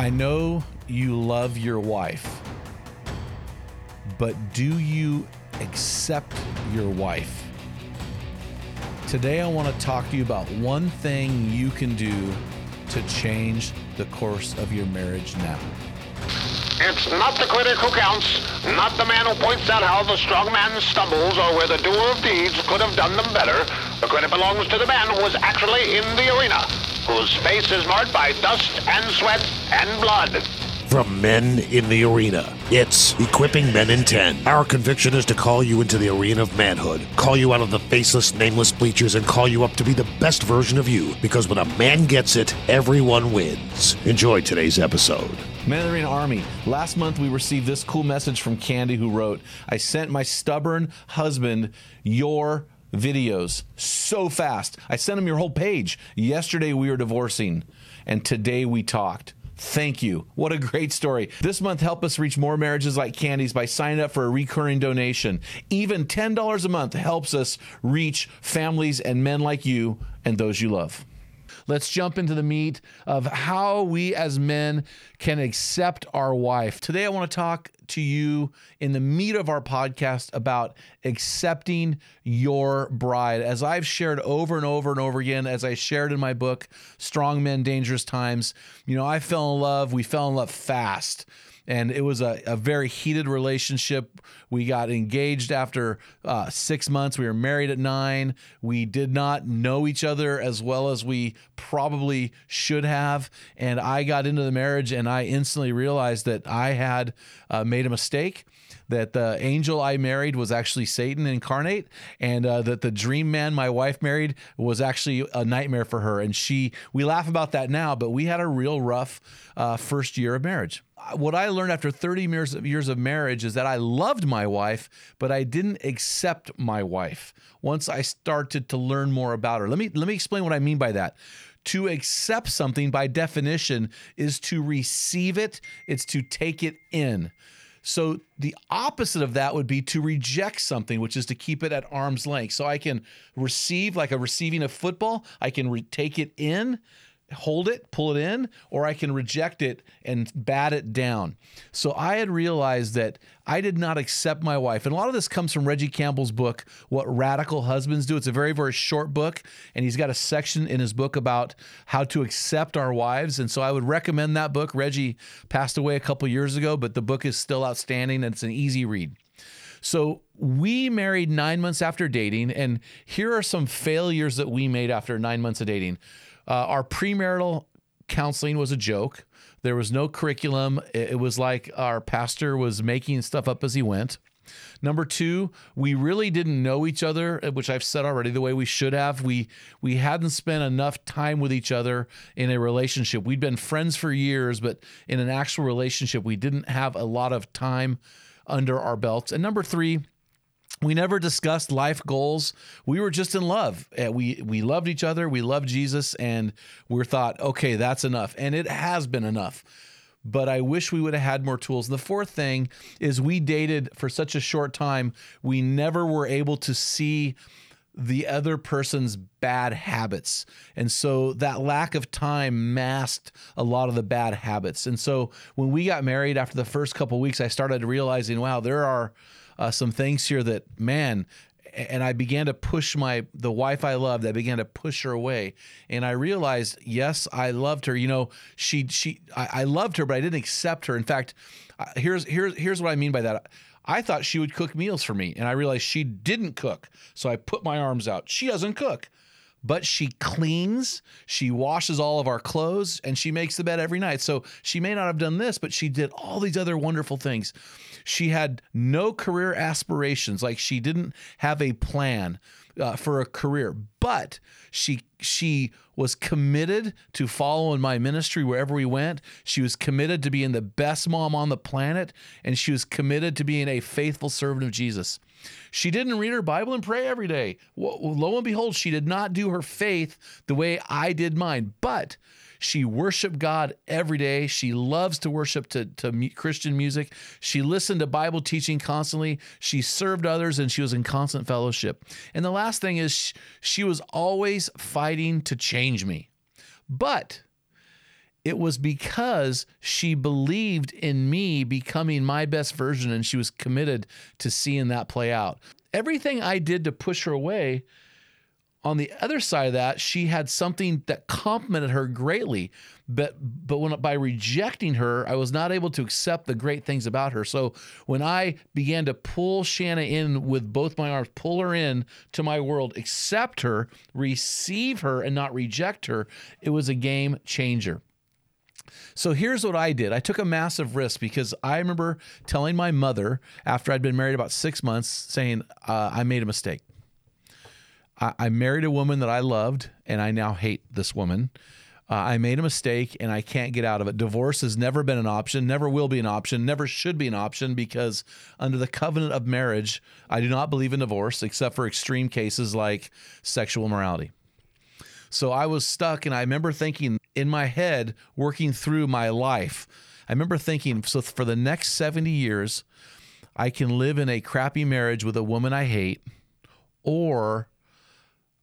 I know you love your wife but do you accept your wife? Today, I want to talk to you about one thing you can do to change the course of your marriage now. It's not the critic who counts, not the man who points out how the strong man stumbles or where the doer of deeds could have done them better. The credit belongs to the man who was actually in the arena, whose face is marked by dust and sweat and blood. From Men in the Arena, it's Equipping Men in 10. Our conviction is to call you into the arena of manhood, call you out of the faceless, nameless bleachers, and call you up to be the best version of you. Because when a man gets it, everyone wins. Enjoy today's episode. Men in the Arena Army. Last month we received this cool message from Candy who wrote, I sent my stubborn husband your videos so fast. I sent him your whole page. Yesterday we were divorcing, and today we talked. Thank you. What a great story. This month, help us reach more marriages like Candy's by signing up for a recurring donation. Even $10 a month helps us reach families and men like you and those you love. Let's jump into the meat of how we as men can accept our wife. Today, I want to talk to you in the meat of our podcast about accepting your bride. As I've shared over and over and over again, as I shared in my book, Strong Men, Dangerous Times, you know, I fell in love. We fell in love fast and it was a, a very heated relationship. We got engaged after uh, six months. We were married at nine. We did not know each other as well as we probably should have. And I got into the marriage and I instantly realized that I had uh, made a mistake that the angel I married was actually Satan incarnate, and uh, that the dream man my wife married was actually a nightmare for her. And she, we laugh about that now, but we had a real rough uh, first year of marriage what I learned after 30 years of, years of marriage is that I loved my wife, but I didn't accept my wife once I started to learn more about her. Let me let me explain what I mean by that. To accept something by definition is to receive it, it's to take it in. So the opposite of that would be to reject something, which is to keep it at arm's length. So I can receive like a receiving a football, I can re- take it in, hold it, pull it in, or I can reject it and bat it down. So I had realized that I did not accept my wife. And a lot of this comes from Reggie Campbell's book, What Radical Husbands Do. It's a very, very short book. And he's got a section in his book about how to accept our wives. And so I would recommend that book. Reggie passed away a couple years ago, but the book is still outstanding and it's an easy read. So we married nine months after dating. And here are some failures that we made after nine months of dating. Uh, our premarital counseling was a joke. There was no curriculum. It, was like our pastor was making stuff up as he went. Number two, we really didn't know each other, uh, which I've said already the way we should have. We we hadn't spent enough time with each other in a relationship. We'd been friends for years, but in an actual relationship, we didn't have a lot of time under our belts. And number three, we never discussed life goals. We were just in love. Uh, we we loved each other. We loved Jesus, and we thought, okay, that's enough. And it has been enough. But I wish we would have had more tools. The fourth thing is we dated for such a short time. We never were able to see the other person's bad habits. And so that lack of time masked a lot of the bad habits. And so when we got married after the first couple weeks, I started realizing, wow, there are uh, some things here that man and I began to push my the wife I loved. I began to push her away, and I realized, yes, I loved her. You know, she she I, I loved her, but I didn't accept her. In fact, uh, here's here's here's what I mean by that. I thought she would cook meals for me, and I realized she didn't cook. So I put my arms out. She doesn't cook, but she cleans, she washes all of our clothes, and she makes the bed every night. So she may not have done this, but she did all these other wonderful things. She had no career aspirations, like she didn't have a plan uh, for a career, but she she was committed to following my ministry wherever we went. She was committed to being the best mom on the planet, and she was committed to being a faithful servant of Jesus. She didn't read her Bible and pray every day. Lo and behold, she did not do her faith the way I did mine, but she worshiped God every day. She loves to worship to, to Christian music. She listened to Bible teaching constantly. She served others and she was in constant fellowship. And the last thing is, she was always fighting to change me. But it was because she believed in me becoming my best version and she was committed to seeing that play out. Everything I did to push her away on the other side of that, she had something that complimented her greatly, but but when by rejecting her, I was not able to accept the great things about her. So when I began to pull Shanna in with both my arms, pull her in to my world, accept her, receive her, and not reject her, it was a game changer. So here's what I did. I took a massive risk because I remember telling my mother after I'd been married about six months, saying, uh, I made a mistake. I, I married a woman that I loved, and I now hate this woman. Uh, I made a mistake and I can't get out of it. Divorce has never been an option, never will be an option, never should be an option because under the covenant of marriage, I do not believe in divorce except for extreme cases like sexual immorality. So I was stuck and I remember thinking in my head, working through my life, I remember thinking, so for the next 70 years, I can live in a crappy marriage with a woman I hate, or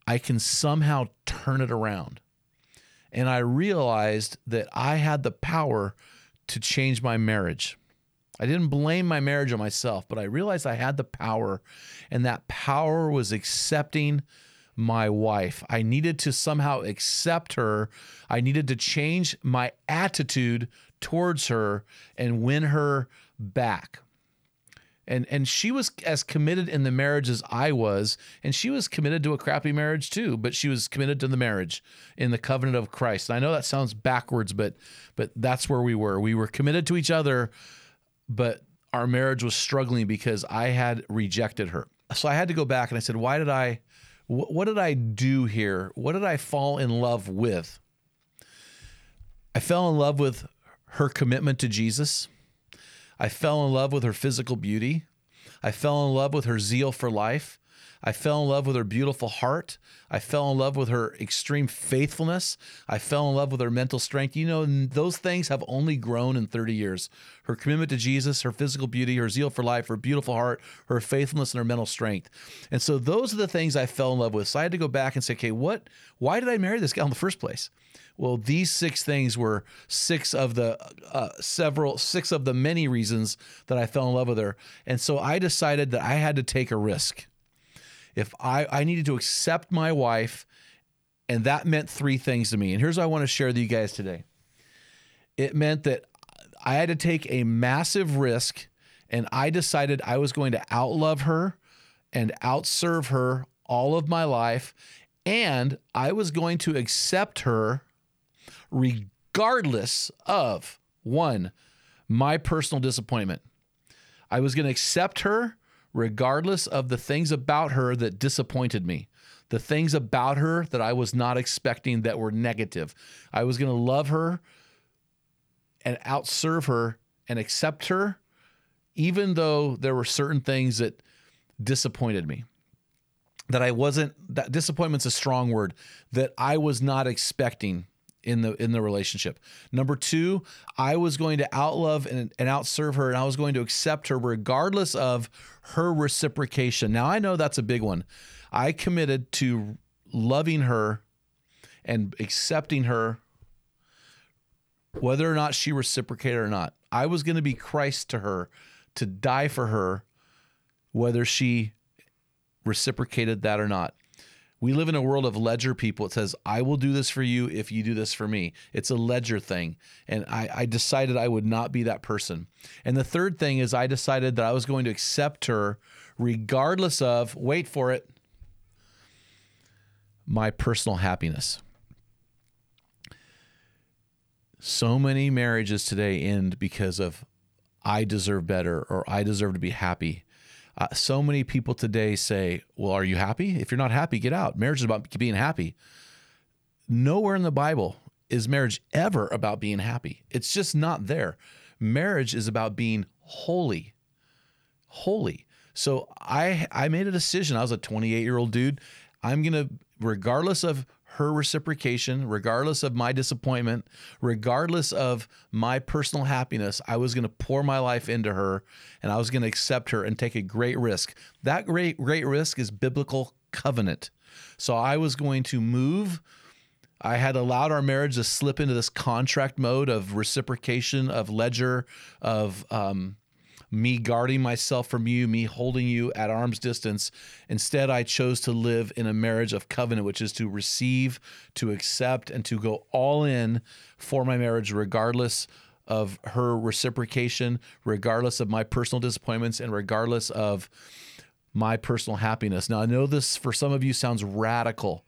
I can somehow turn it around. And I realized that I had the power to change my marriage. I didn't blame my marriage on myself, but I realized I had the power, and that power was accepting my wife. I needed to somehow accept her. I needed to change my attitude towards her and win her back and and she was as committed in the marriage as I was, and she was committed to a crappy marriage too, but she was committed to the marriage in the covenant of Christ. And I know that sounds backwards, but but that's where we were. We were committed to each other, but our marriage was struggling because I had rejected her. So I had to go back and I said, "Why did I wh- what did I do here? What did I fall in love with?" I fell in love with her commitment to Jesus. I fell in love with her physical beauty. I fell in love with her zeal for life. I fell in love with her beautiful heart. I fell in love with her extreme faithfulness. I fell in love with her mental strength. You know, those things have only grown in 30 years. Her commitment to Jesus, her physical beauty, her zeal for life, her beautiful heart, her faithfulness, and her mental strength. And so those are the things I fell in love with. So I had to go back and say, okay, what, why did I marry this guy in the first place? Well, these six things were six of the uh, several, six of the many reasons that I fell in love with her. And so I decided that I had to take a risk. If I, I needed to accept my wife, and that meant three things to me. And here's what I want to share with you guys today it meant that I had to take a massive risk, and I decided I was going to outlove her and outserve her all of my life. And I was going to accept her regardless of one, my personal disappointment. I was going to accept her regardless of the things about her that disappointed me, the things about her that I was not expecting that were negative. I was going to love her and outserve her and accept her, even though there were certain things that disappointed me. That I wasn't, that disappointment's a strong word, that I was not expecting in the in the relationship. Number two, I was going to outlove and, and outserve her, and I was going to accept her regardless of her reciprocation. Now I know that's a big one. I committed to loving her and accepting her whether or not she reciprocated or not. I was going to be Christ to her, to die for her, whether she reciprocated that or not. We live in a world of ledger people. It says, I will do this for you if you do this for me. It's a ledger thing. And I, I, decided I would not be that person. And the third thing is, I decided that I was going to accept her regardless of, wait for it, my personal happiness. So many marriages today end because of, I deserve better or I deserve to be happy. Uh, so many people today say, Well, are you happy? If you're not happy, get out. Marriage is about being happy. Nowhere in the Bible is marriage ever about being happy. It's just not there. Marriage is about being holy. Holy. So I I made a decision. I was a 28 year old dude. I'm gonna, regardless of her reciprocation, regardless of my disappointment, regardless of my personal happiness, I was going to pour my life into her and I was going to accept her and take a great risk. That great, great risk is biblical covenant. So I was going to move. I had allowed our marriage to slip into this contract mode of reciprocation, of ledger, of um, me guarding myself from you, me holding you at arm's distance. Instead, I chose to live in a marriage of covenant, which is to receive, to accept, and to go all in for my marriage, regardless of her reciprocation, regardless of my personal disappointments, and regardless of my personal happiness. Now, I know this for some of you sounds radical,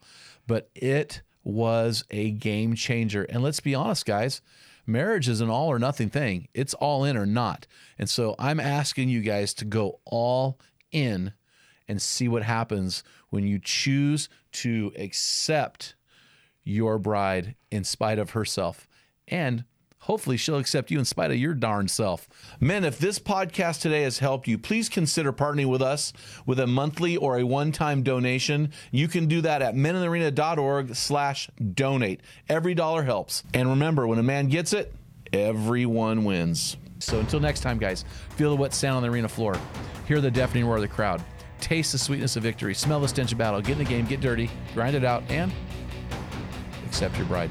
but it was a game changer. And let's be honest, guys marriage is an all or nothing thing. It's all in or not. And so I'm asking you guys to go all in and see what happens when you choose to accept your bride in spite of herself and Hopefully, she'll accept you in spite of your darn self. Men, if this podcast today has helped you, please consider partnering with us with a monthly or a one-time donation. You can do that at meninthearena.org slash donate. Every dollar helps. And remember, when a man gets it, everyone wins. So until next time, guys, feel the wet sand on the arena floor. Hear the deafening roar of the crowd. Taste the sweetness of victory. Smell the stench of battle. Get in the game, get dirty, grind it out, and accept your bride.